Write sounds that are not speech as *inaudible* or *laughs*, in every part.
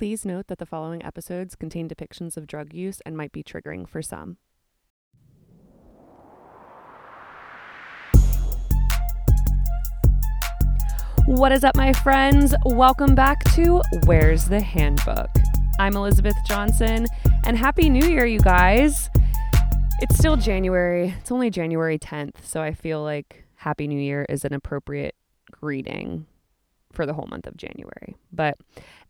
Please note that the following episodes contain depictions of drug use and might be triggering for some. What is up, my friends? Welcome back to Where's the Handbook? I'm Elizabeth Johnson, and Happy New Year, you guys! It's still January. It's only January 10th, so I feel like Happy New Year is an appropriate greeting for the whole month of January. But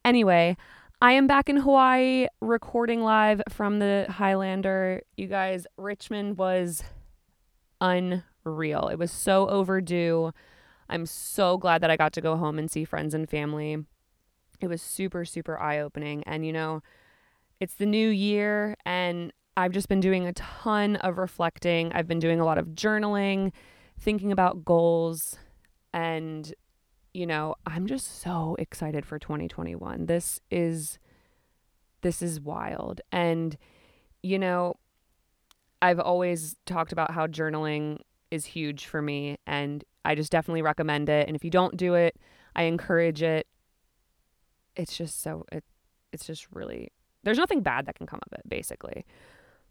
anyway, I am back in Hawaii recording live from the Highlander. You guys, Richmond was unreal. It was so overdue. I'm so glad that I got to go home and see friends and family. It was super, super eye opening. And, you know, it's the new year, and I've just been doing a ton of reflecting. I've been doing a lot of journaling, thinking about goals, and, you know, I'm just so excited for 2021. This is. This is wild. And, you know, I've always talked about how journaling is huge for me and I just definitely recommend it. And if you don't do it, I encourage it. It's just so it it's just really there's nothing bad that can come of it basically.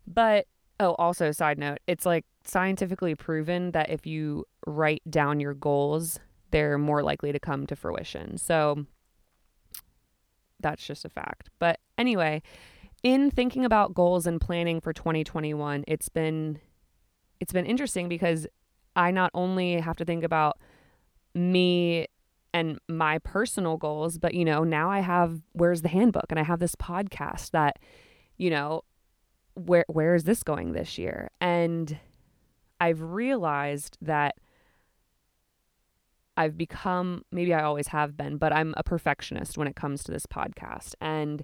But oh, also side note, it's like scientifically proven that if you write down your goals, they're more likely to come to fruition. So that's just a fact. But anyway, in thinking about goals and planning for 2021, it's been it's been interesting because I not only have to think about me and my personal goals, but you know, now I have where's the handbook and I have this podcast that, you know, where where is this going this year? And I've realized that I've become maybe I always have been, but I'm a perfectionist when it comes to this podcast. And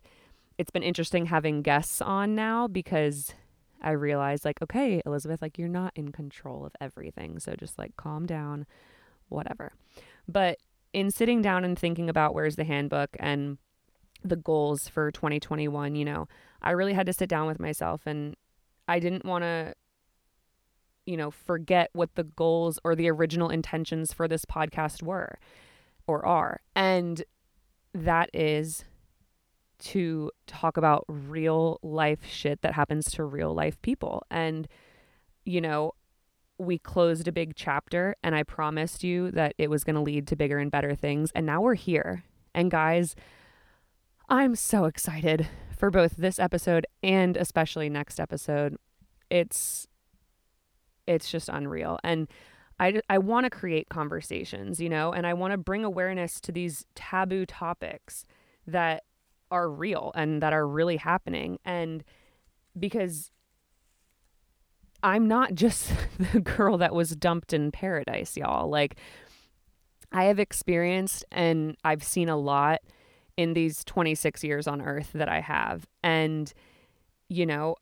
it's been interesting having guests on now because I realized like, okay, Elizabeth, like you're not in control of everything. So just like calm down, whatever. But in sitting down and thinking about where's the handbook and the goals for 2021, you know, I really had to sit down with myself and I didn't want to you know, forget what the goals or the original intentions for this podcast were or are. And that is to talk about real life shit that happens to real life people. And, you know, we closed a big chapter and I promised you that it was going to lead to bigger and better things. And now we're here. And guys, I'm so excited for both this episode and especially next episode. It's it's just unreal. And I, I want to create conversations, you know, and I want to bring awareness to these taboo topics that are real and that are really happening. And because I'm not just *laughs* the girl that was dumped in paradise, y'all. Like, I have experienced and I've seen a lot in these 26 years on earth that I have. And, you know,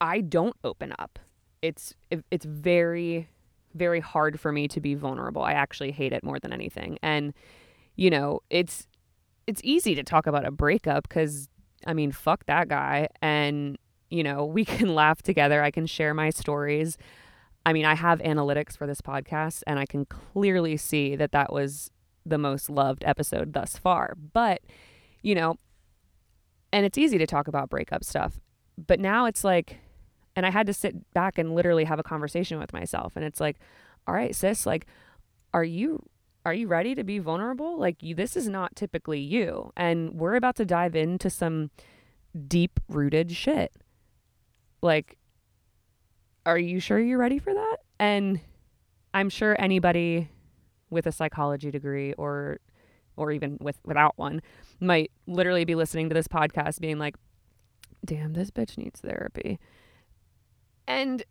I don't open up. It's it's very very hard for me to be vulnerable. I actually hate it more than anything. And you know, it's it's easy to talk about a breakup cuz I mean, fuck that guy and you know, we *laughs* can laugh together. I can share my stories. I mean, I have analytics for this podcast and I can clearly see that that was the most loved episode thus far. But, you know, and it's easy to talk about breakup stuff. But now it's like and I had to sit back and literally have a conversation with myself. And it's like, all right, sis, like, are you are you ready to be vulnerable? Like you, this is not typically you. And we're about to dive into some deep rooted shit. Like, are you sure you're ready for that? And I'm sure anybody with a psychology degree or or even with without one might literally be listening to this podcast being like, damn, this bitch needs therapy. And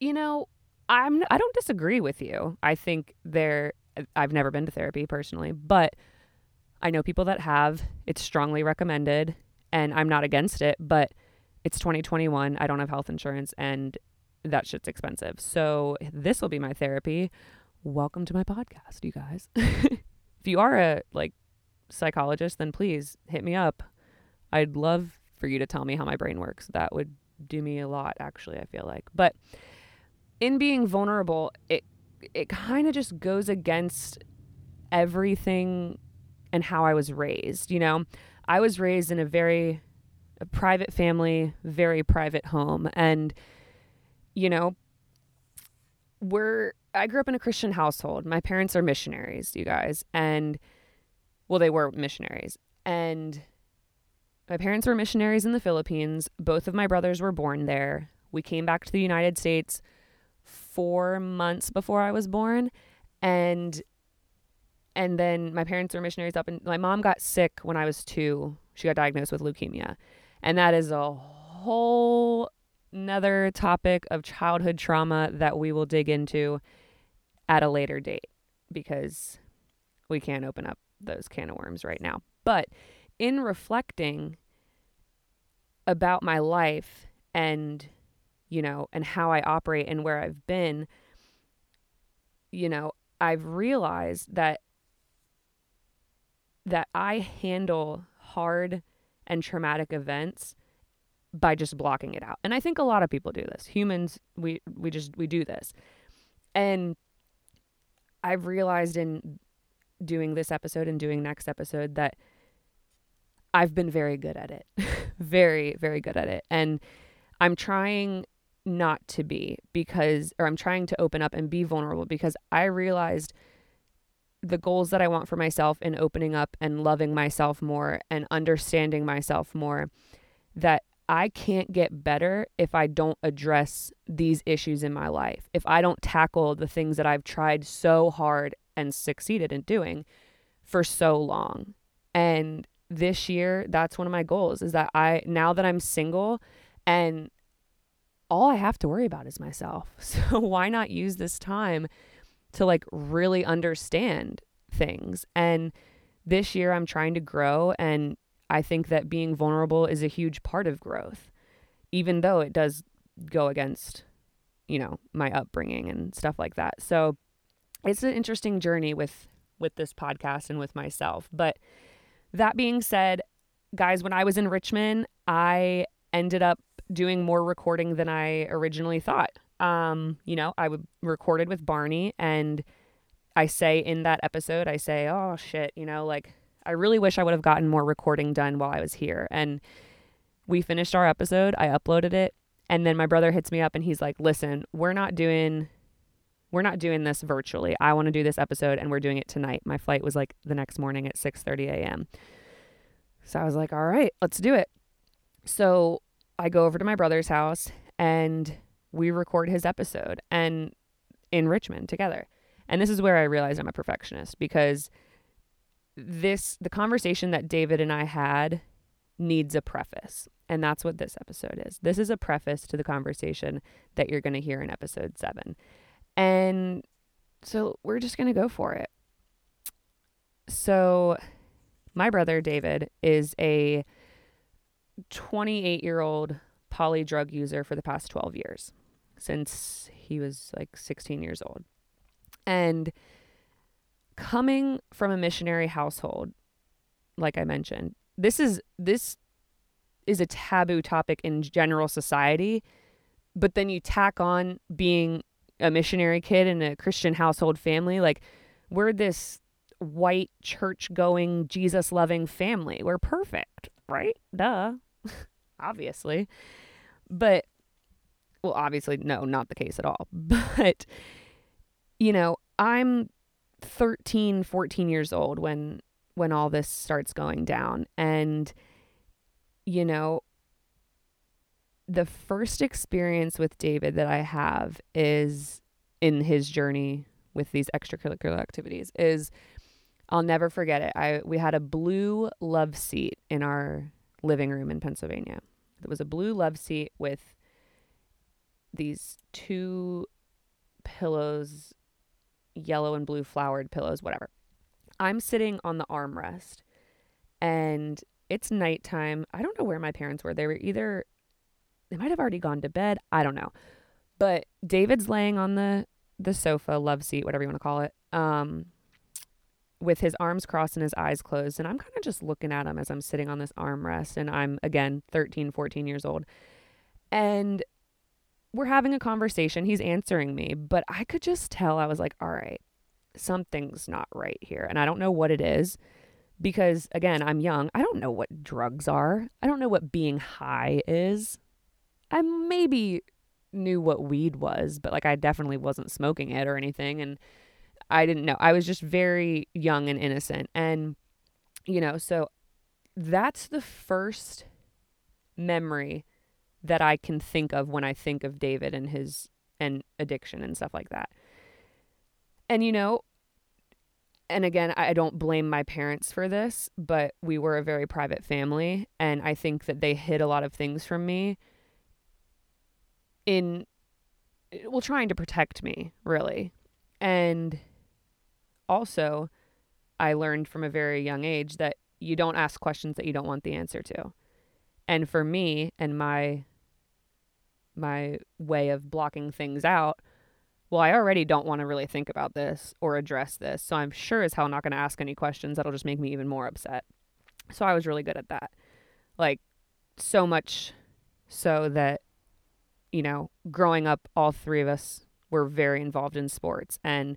you know, I'm I don't disagree with you. I think there uh, I've never been to therapy personally, but I know people that have. It's strongly recommended and I'm not against it, but it's 2021. I don't have health insurance and that shit's expensive. So this will be my therapy. Welcome to my podcast, you guys. *laughs* if you are a like psychologist, then please hit me up. I'd love for you to tell me how my brain works. That would do me a lot actually, I feel like. But in being vulnerable, it it kind of just goes against everything and how I was raised, you know? I was raised in a very a private family, very private home. And, you know, we're, I grew up in a Christian household. My parents are missionaries, you guys. And, well, they were missionaries. And my parents were missionaries in the Philippines. Both of my brothers were born there. We came back to the United States four months before I was born. And and then my parents were missionaries up and my mom got sick when I was two. She got diagnosed with leukemia. And that is a whole another topic of childhood trauma that we will dig into at a later date because we can't open up those can of worms right now. But in reflecting about my life and you know and how I operate and where I've been you know I've realized that that I handle hard and traumatic events by just blocking it out. And I think a lot of people do this. Humans we we just we do this. And I've realized in doing this episode and doing next episode that I've been very good at it. *laughs* very very good at it. And I'm trying not to be because or I'm trying to open up and be vulnerable because I realized the goals that I want for myself in opening up and loving myself more and understanding myself more that I can't get better if I don't address these issues in my life. If I don't tackle the things that I've tried so hard and succeeded in doing for so long. And this year, that's one of my goals is that I, now that I'm single and all I have to worry about is myself. *laughs* So why not use this time to like really understand things. And this year I'm trying to grow and I think that being vulnerable is a huge part of growth, even though it does go against, you know, my upbringing and stuff like that. So it's an interesting journey with with this podcast and with myself. But that being said, guys, when I was in Richmond, I ended up doing more recording than I originally thought. Um, you know, I would recorded with Barney and I say in that episode, I say, "Oh shit, you know, like I really wish I would have gotten more recording done while I was here." And we finished our episode, I uploaded it, and then my brother hits me up and he's like, "Listen, we're not doing we're not doing this virtually. I want to do this episode and we're doing it tonight." My flight was like the next morning at 6:30 a.m. So I was like, "All right, let's do it." So I go over to my brother's house and we record his episode and in Richmond together. And this is where I realized I'm a perfectionist because this the conversation that David and I had needs a preface. And that's what this episode is. This is a preface to the conversation that you're going to hear in episode 7. And so we're just going to go for it. So my brother David is a 28 year old poly drug user for the past 12 years since he was like 16 years old. And coming from a missionary household, like I mentioned, this is this is a taboo topic in general society, but then you tack on being a missionary kid in a Christian household family, like we're this white church going Jesus loving family. We're perfect, right? Duh. *laughs* Obviously. But well, obviously, no, not the case at all. *laughs* But, you know, I'm 13, 14 years old when when all this starts going down and you know the first experience with David that I have is in his journey with these extracurricular activities is I'll never forget it. I we had a blue love seat in our living room in Pennsylvania. It was a blue love seat with these two pillows, yellow and blue flowered pillows, whatever. I'm sitting on the armrest and it's nighttime. I don't know where my parents were. They were either, they might have already gone to bed. I don't know. But David's laying on the, the sofa, love seat, whatever you want to call it, um, with his arms crossed and his eyes closed. And I'm kind of just looking at him as I'm sitting on this armrest. And I'm, again, 13, 14 years old. And we're having a conversation. He's answering me, but I could just tell I was like, all right, something's not right here. And I don't know what it is, because again, I'm young. I don't know what drugs are. I don't know what being high is. I maybe knew what weed was, but like I definitely wasn't smoking it or anything and I didn't know. I was just very young and innocent. And you know, so that's the first memory that I can think of when I think of David and his and addiction and stuff like that. And you know, and again, I don't blame my parents for this, but we were a very private family and I think that they hid a lot of things from me in well trying to protect me, really. And also I learned from a very young age that you don't ask questions that you don't want the answer to. And for me and my my way of blocking things out, well, I already don't want to really think about this or address this. So I'm sure as hell not going to ask any questions that'll just make me even more upset. So I was really good at that. Like, so much so that, you know, growing up, all three of us were very involved in sports, and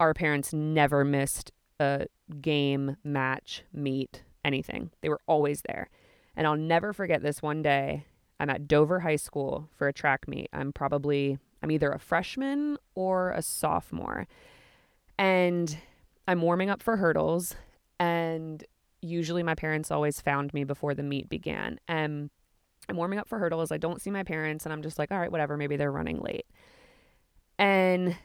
our parents never missed a game, match, meet, anything. They were always there. And I'll never forget this one day. I'm at Dover High School for a track meet. I'm probably I'm either a freshman or a sophomore. And I'm warming up for hurdles and usually my parents always found me before the meet began. And I'm warming up for hurdles. I don't see my parents and I'm just like, all right, whatever, maybe they're running late. And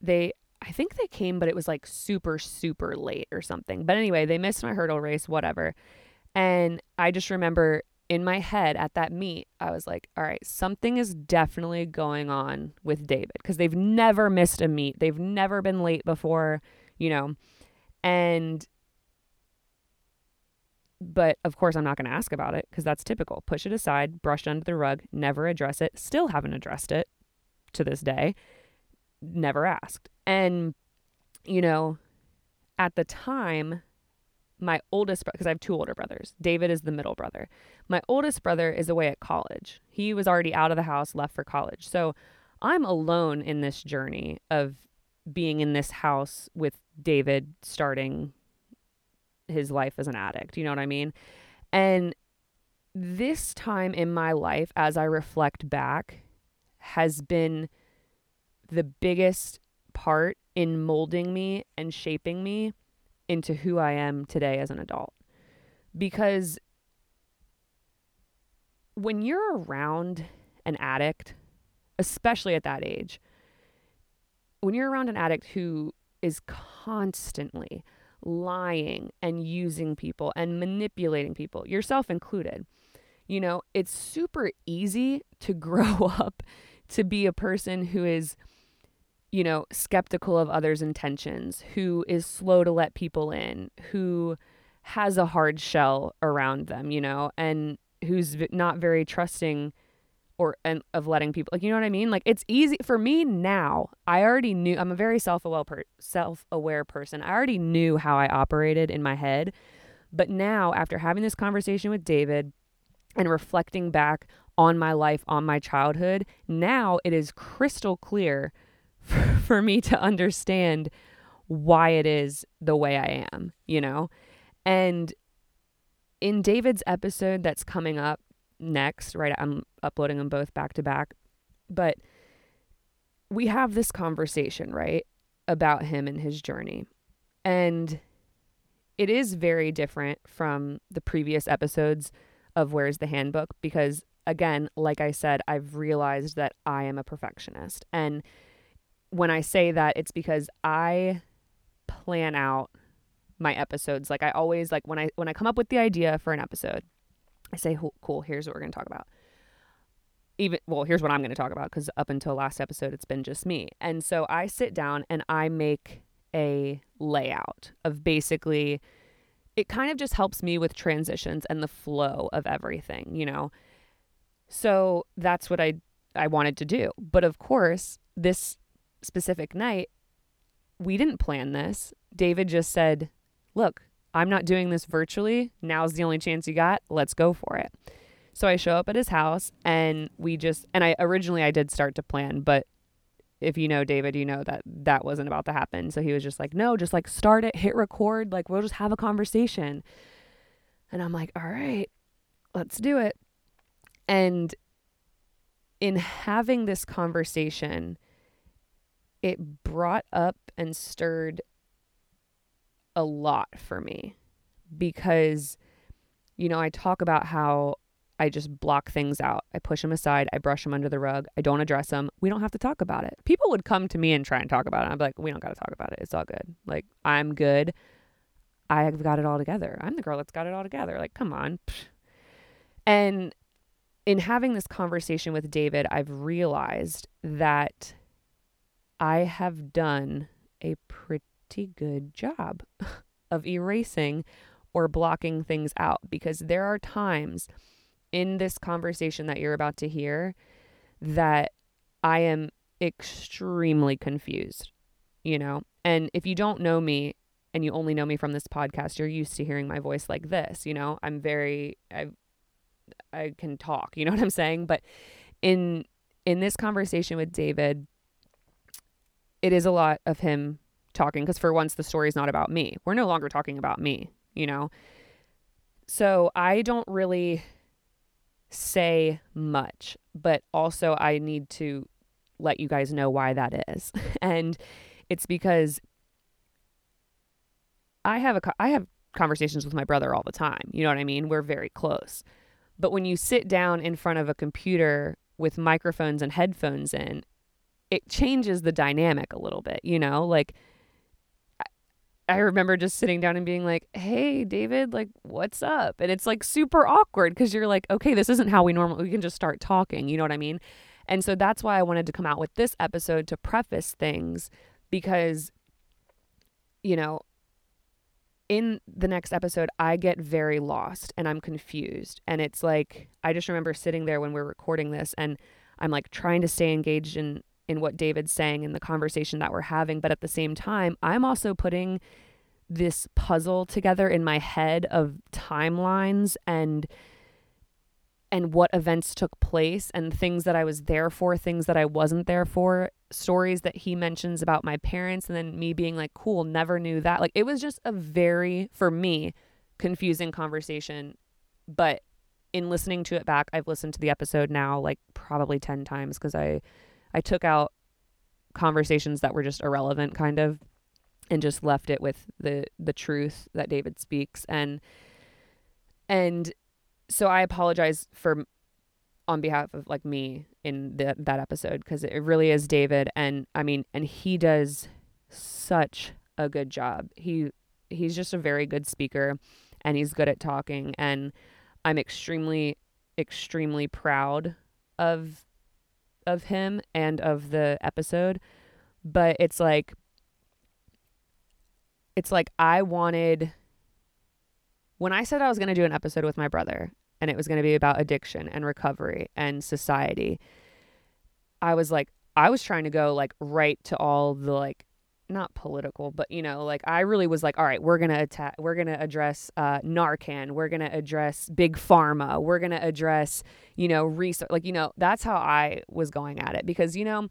they I think they came, but it was like super, super late or something. But anyway, they missed my hurdle race, whatever. And I just remember in my head at that meet, I was like, all right, something is definitely going on with David because they've never missed a meet. They've never been late before, you know. And, but of course, I'm not going to ask about it because that's typical. Push it aside, brush it under the rug, never address it. Still haven't addressed it to this day. Never asked. And, you know, at the time, my oldest because I have two older brothers. David is the middle brother. My oldest brother is away at college. He was already out of the house, left for college. So I'm alone in this journey of being in this house with David starting his life as an addict. You know what I mean? And this time in my life, as I reflect back, has been the biggest part in molding me and shaping me into who I am today as an adult. Because when you're around an addict, especially at that age, when you're around an addict who is constantly lying and using people and manipulating people, yourself included, you know, it's super easy to *laughs* grow up to be a person who is you know, skeptical of others' intentions, who is slow to let people in, who has a hard shell around them, you know, and who's not very trusting or and of letting people like you know what I mean? Like it's easy for me now. I already knew I'm a very self-aware per, self-aware person. I already knew how I operated in my head. But now after having this conversation with David and reflecting back on my life, on my childhood, now it is crystal clear for, *laughs* for me to understand why it is the way I am, you know? And in David's episode that's coming up next, right? I'm uploading them both back to back, but we have this conversation, right? About him and his journey. And it is very different from the previous episodes of Where's the Handbook because, again, like I said, I've realized that I am a perfectionist. And when I say that, it's because I plan out my episodes. Like I always like when I when I come up with the idea for an episode, I say, "Cool, here's what we're going to talk about." Even well, here's what I'm going to talk about because up until last episode, it's been just me. And so I sit down and I make a layout of basically. It kind of just helps me with transitions and the flow of everything, you know. So that's what I I wanted to do. But of course, this specific night, we didn't plan this. David just said, Look, I'm not doing this virtually. Now's the only chance you got. Let's go for it. So I show up at his house and we just, and I originally I did start to plan, but if you know David, you know that that wasn't about to happen. So he was just like, no, just like start it, hit record, like we'll just have a conversation. And I'm like, all right, let's do it. And in having this conversation, it brought up and stirred a lot for me because, you know, I talk about how I just block things out. I push them aside. I brush them under the rug. I don't address them. We don't have to talk about it. People would come to me and try and talk about it. Be like, we don't got to talk about it. It's all good. Like, I'm good. I've got it all together. I'm the girl that's got it all together. Like, come on. And in having this conversation with David, I've realized that I have done a pretty good job *laughs* of erasing or blocking things out because there are times in this conversation that you're about to hear that I am extremely confused, you know? And if you don't know me and you only know me from this podcast, you're used to hearing my voice like this, you know? I'm very I I can talk, you know what I'm saying? But in in this conversation with David, it is a lot of him talking because for once the story's not about me. We're no longer talking about me, you know? So I don't really say much, but also I need to let you guys know why that is. *laughs* and it's because I have a I have conversations with my brother all the time. You know what I mean? We're very close. But when you sit down in front of a computer with microphones and headphones in, it changes the dynamic a little bit, you know? Like I remember just sitting down and being like, "Hey, David, like what's up?" And it's like super awkward cuz you're like, "Okay, this isn't how we normally we can just start talking." You know what I mean? And so that's why I wanted to come out with this episode to preface things because you know, in the next episode, I get very lost and I'm confused. And it's like, I just remember sitting there when we we're recording this and I'm like trying to stay engaged in in what David's saying in the conversation that we're having. But at the same time, I'm also putting this puzzle together in my head of timelines and and what events took place and things that I was there for, things that I wasn't there for, stories that he mentions about my parents and then me being like, "Cool, never knew that." Like it was just a very for me confusing conversation, but in listening to it back, I've listened to the episode now like probably 10 times cuz I I took out conversations that were just irrelevant kind of and just left it with the the truth that David speaks. And and so I apologize for on behalf of like me in the, that episode because it really is David. And I mean and he does such a good job. He he's just a very good speaker and he's good at talking. And I'm extremely extremely proud of of him and of the episode, but it's like it's like I wanted when I said I was going to do an episode with my brother and it was going to be about addiction and recovery and society. I was like I was trying to go like right to all the like not political, but you know, like I really was like, all right, we're gonna attack, we're gonna address uh, Narcan, we're gonna address big pharma, we're gonna address, you know, research. Like you know, that's how I was going at it because you know,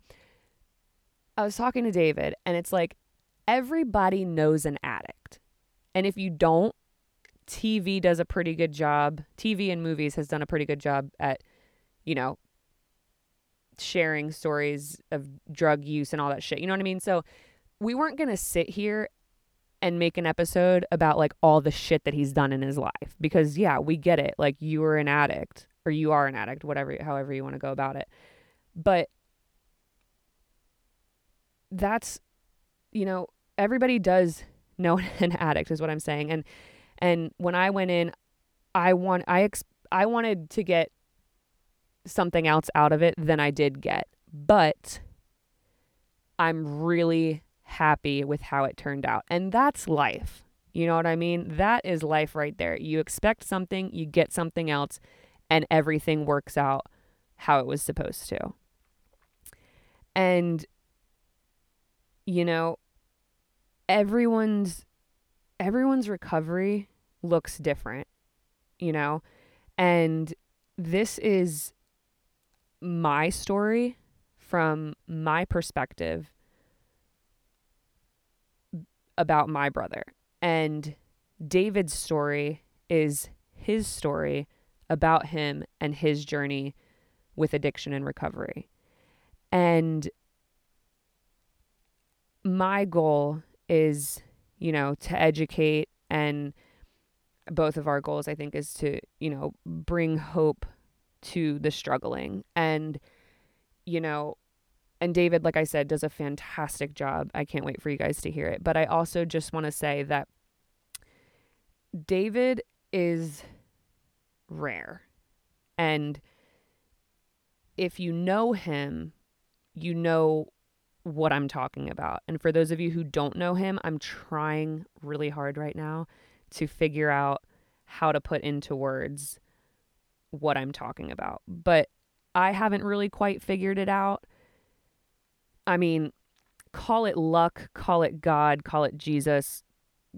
I was talking to David, and it's like everybody knows an addict, and if you don't, TV does a pretty good job. TV and movies has done a pretty good job at, you know, sharing stories of drug use and all that shit. You know what I mean? So we weren't going to sit here and make an episode about like all the shit that he's done in his life because yeah, we get it. Like you were an addict or you are an addict, whatever however you want to go about it. But that's you know, everybody does know *laughs* an addict is what I'm saying. And and when I went in, I want I ex- I wanted to get something else out of it than I did get. But I'm really happy with how it turned out. And that's life. You know what I mean? That is life right there. You expect something, you get something else, and everything works out how it was supposed to. And, you know, everyone's everyone's recovery looks different, you know? And this is my story from my perspective about my brother. And David's story is his story about him and his journey with addiction and recovery. And my goal is, you know, to educate and both of our goals I think is to, you know, bring hope to the struggling and you know, and David like I said does a fantastic job. I can't wait for you guys to hear it. But I also just want to say that David is rare. And if you know him, you know what I'm talking about. And for those of you who don't know him, I'm trying really hard right now to figure out how to put into words what I'm talking about. But I haven't really quite figured it out. I mean, call it luck, call it God, call it Jesus,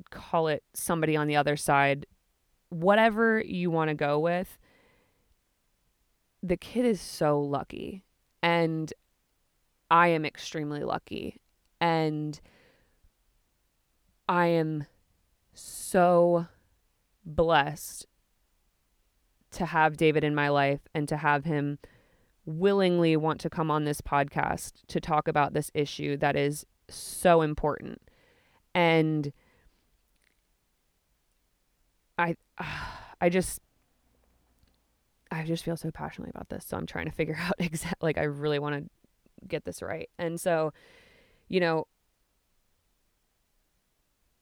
call it somebody on the other side, whatever you want to go with. The kid is so lucky. And I am extremely lucky. And I am so blessed to have David in my life and to have him willingly want to come on this podcast to talk about this issue that is so important. And I *sighs* I just I just feel so passionately about this. So I'm trying to figure *laughs* out exactly like I really want to get this right. And so, you know,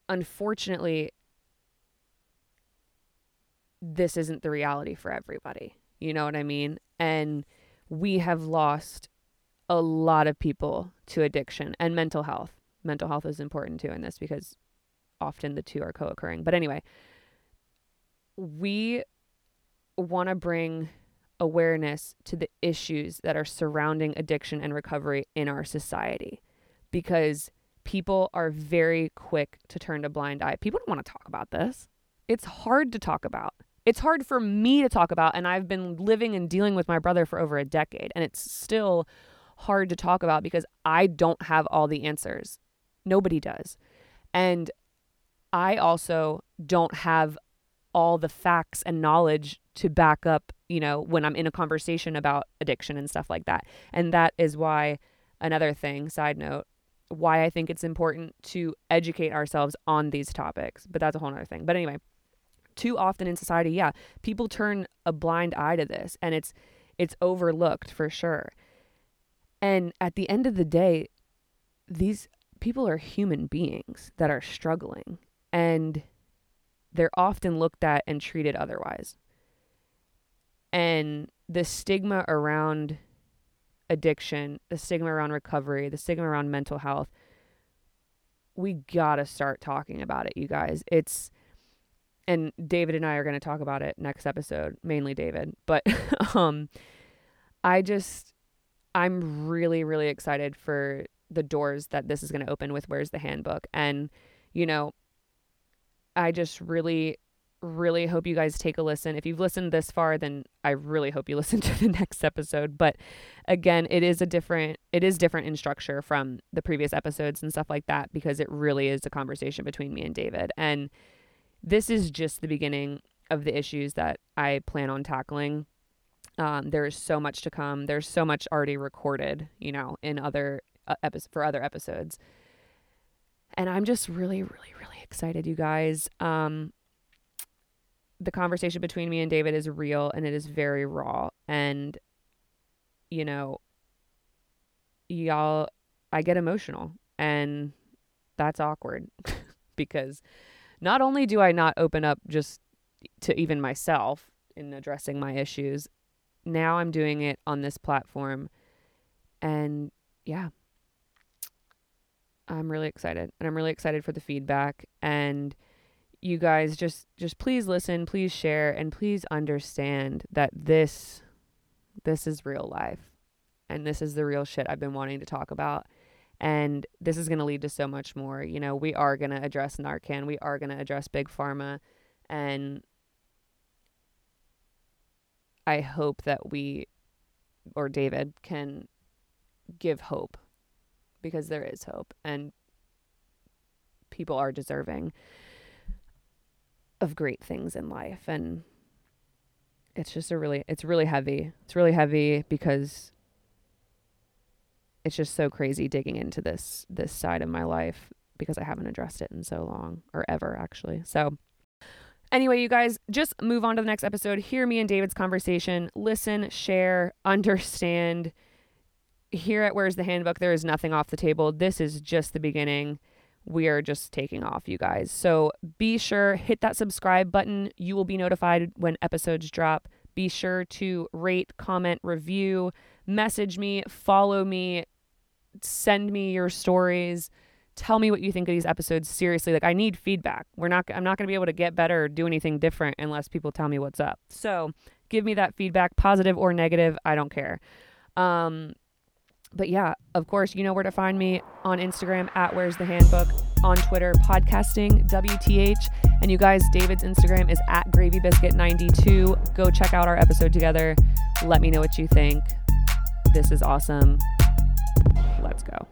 unfortunately, this isn't the reality for everybody. You know what I mean? And we have lost a lot of people to addiction and mental health. Mental health is important too in this because often the two are co occurring. But anyway, we want to bring awareness to the issues that are surrounding addiction and recovery in our society because people are very quick to turn a blind eye. People don't want to talk about this. It's hard to talk about. It's hard for me to talk about, and I've been living and dealing with my brother for over a decade, and it's still hard to talk about because I don't have all the answers. Nobody does. And I also don't have all the facts and knowledge to back up, you know, when I'm in a conversation about addiction and stuff like that. And that is why another thing, side note, why I think it's important to educate ourselves on these topics. But that's a whole other thing. But anyway, too often in society, yeah, people turn a blind eye to this and it's it's overlooked for sure. And at the end of the day, these people are human beings that are struggling and they're often looked at and treated otherwise. And the stigma around addiction, the stigma around recovery, the stigma around mental health, we got to start talking about it, you guys. It's and David and I are going to talk about it next episode, mainly David, but *laughs* um I just I'm really really excited for the doors that this is going to open with where's the handbook and you know I just really, really hope you guys take a listen. If you've listened this far, then I really hope you *laughs* listen to the next episode. But again, it is a different, it is different in structure from the previous episodes and stuff like that because it really is a conversation between me and David. And this is just the beginning of the issues that I plan on tackling. Um, there is so much to come. There's so much already recorded, you know, in other uh, episodes for other episodes. And I'm just really, really, really excited, you guys. Um, the conversation between me and David is real and it is very raw. And, you know, y'all, I get emotional and that's awkward *laughs* because not only do I not open up just to even myself in addressing my issues, now I'm doing it on this platform. And yeah, I'm really excited and I'm really excited for the feedback. And you guys just just please listen, please share and please understand that this this is real life. And this is the real shit I've been wanting to talk about and this is going to lead to so much more. You know, we are going to address Narcan, we are going to address big pharma and I hope that we or David can give hope because there is hope and people are deserving of great things in life and it's just a really it's really heavy. It's really heavy because it's just so crazy digging into this this side of my life because I haven't addressed it in so long or ever actually. So anyway, you guys just move on to the next episode. Hear me and David's conversation. Listen, share, *laughs* understand. Here at Where's the Handbook, there is nothing off the table. This is just the beginning. We are just taking off, you guys. So be sure hit that subscribe button. You will be notified when episodes drop. Be sure to rate, comment, review, message me, follow me, send me your stories. Tell me what you think of these episodes. Seriously like i need feedback. We're not i'm not going to be able to get better or do anything different unless people tell me what's up. So give me that feedback positive or negative i don't care. Um but yeah of course you know where to find me on instagram at where's the handbook on twitter podcasting wth and you guys david's instagram is at gravybiscuit92 go check out our episode together. Let me know what you think. This is awesome let's go